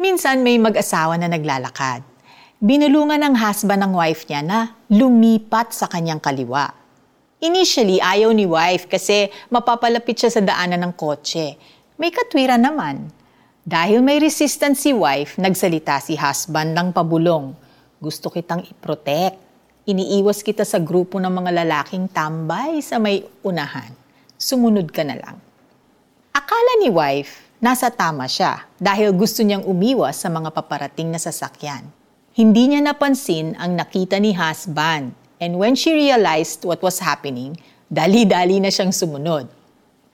Minsan may mag-asawa na naglalakad. Binulungan ng husband ng wife niya na lumipat sa kanyang kaliwa. Initially, ayaw ni wife kasi mapapalapit siya sa daanan ng kotse. May katwiran naman. Dahil may resistance si wife, nagsalita si husband ng pabulong. Gusto kitang i-protect. Iniiwas kita sa grupo ng mga lalaking tambay sa may unahan. Sumunod ka na lang. Akala ni wife, nasa tama siya dahil gusto niyang umiwas sa mga paparating na sasakyan. Hindi niya napansin ang nakita ni husband And when she realized what was happening, dali-dali na siyang sumunod.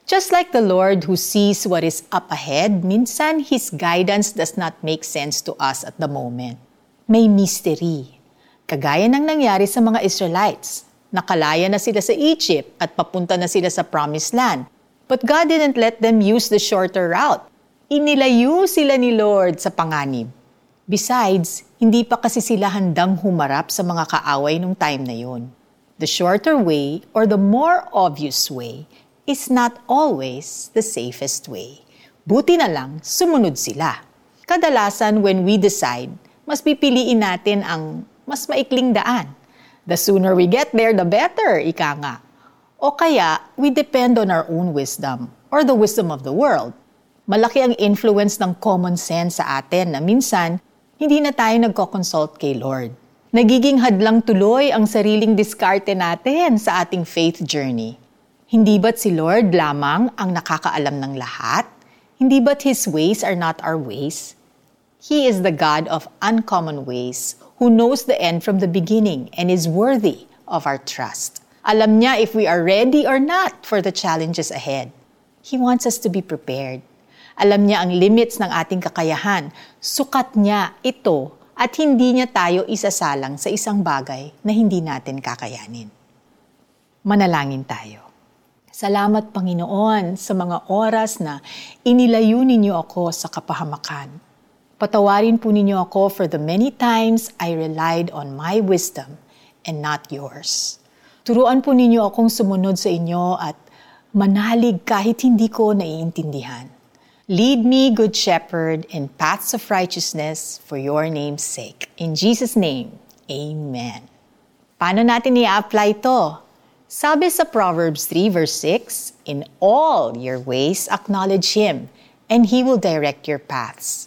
Just like the Lord who sees what is up ahead, minsan His guidance does not make sense to us at the moment. May mystery. Kagaya ng nangyari sa mga Israelites. Nakalaya na sila sa Egypt at papunta na sila sa Promised Land. But God didn't let them use the shorter route. Inilayo sila ni Lord sa panganib. Besides, hindi pa kasi sila handang humarap sa mga kaaway nung time na yun. The shorter way or the more obvious way is not always the safest way. Buti na lang, sumunod sila. Kadalasan when we decide, mas pipiliin natin ang mas maikling daan. The sooner we get there, the better, ika nga. O kaya, we depend on our own wisdom or the wisdom of the world. Malaki ang influence ng common sense sa atin na minsan hindi na tayo nagko-consult kay Lord. Nagiging hadlang tuloy ang sariling diskarte natin sa ating faith journey. Hindi ba't si Lord lamang ang nakakaalam ng lahat? Hindi ba't His ways are not our ways? He is the God of uncommon ways, who knows the end from the beginning and is worthy of our trust. Alam niya if we are ready or not for the challenges ahead. He wants us to be prepared. Alam niya ang limits ng ating kakayahan. Sukat niya ito at hindi niya tayo isasalang sa isang bagay na hindi natin kakayanin. Manalangin tayo. Salamat Panginoon sa mga oras na inilayo ninyo ako sa kapahamakan. Patawarin po ninyo ako for the many times I relied on my wisdom and not yours. Turuan po ninyo akong sumunod sa inyo at manalig kahit hindi ko naiintindihan. Lead me, Good Shepherd, in paths of righteousness for your name's sake. In Jesus' name, Amen. Paano natin i-apply to? Sabi sa Proverbs 3 verse 6, In all your ways acknowledge Him, and He will direct your paths.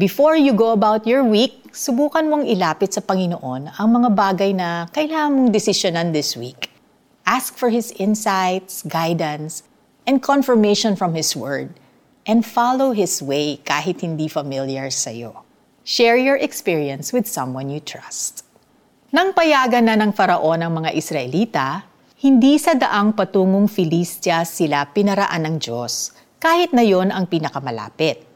Before you go about your week, subukan mong ilapit sa Panginoon ang mga bagay na kailangan mong desisyonan this week. Ask for His insights, guidance, and confirmation from His Word and follow His way kahit hindi familiar sa'yo. Share your experience with someone you trust. Nang payagan na ng faraon ang mga Israelita, hindi sa daang patungong Filistia sila pinaraan ng Diyos, kahit na yon ang pinakamalapit.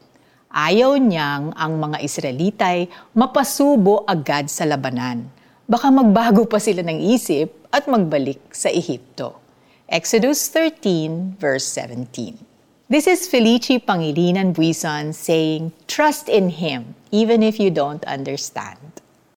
Ayaw niyang ang mga Israelitay mapasubo agad sa labanan. Baka magbago pa sila ng isip at magbalik sa Ehipto. Exodus 13 verse 17. This is Felici Pangilinan Buison saying, Trust in Him, even if you don't understand.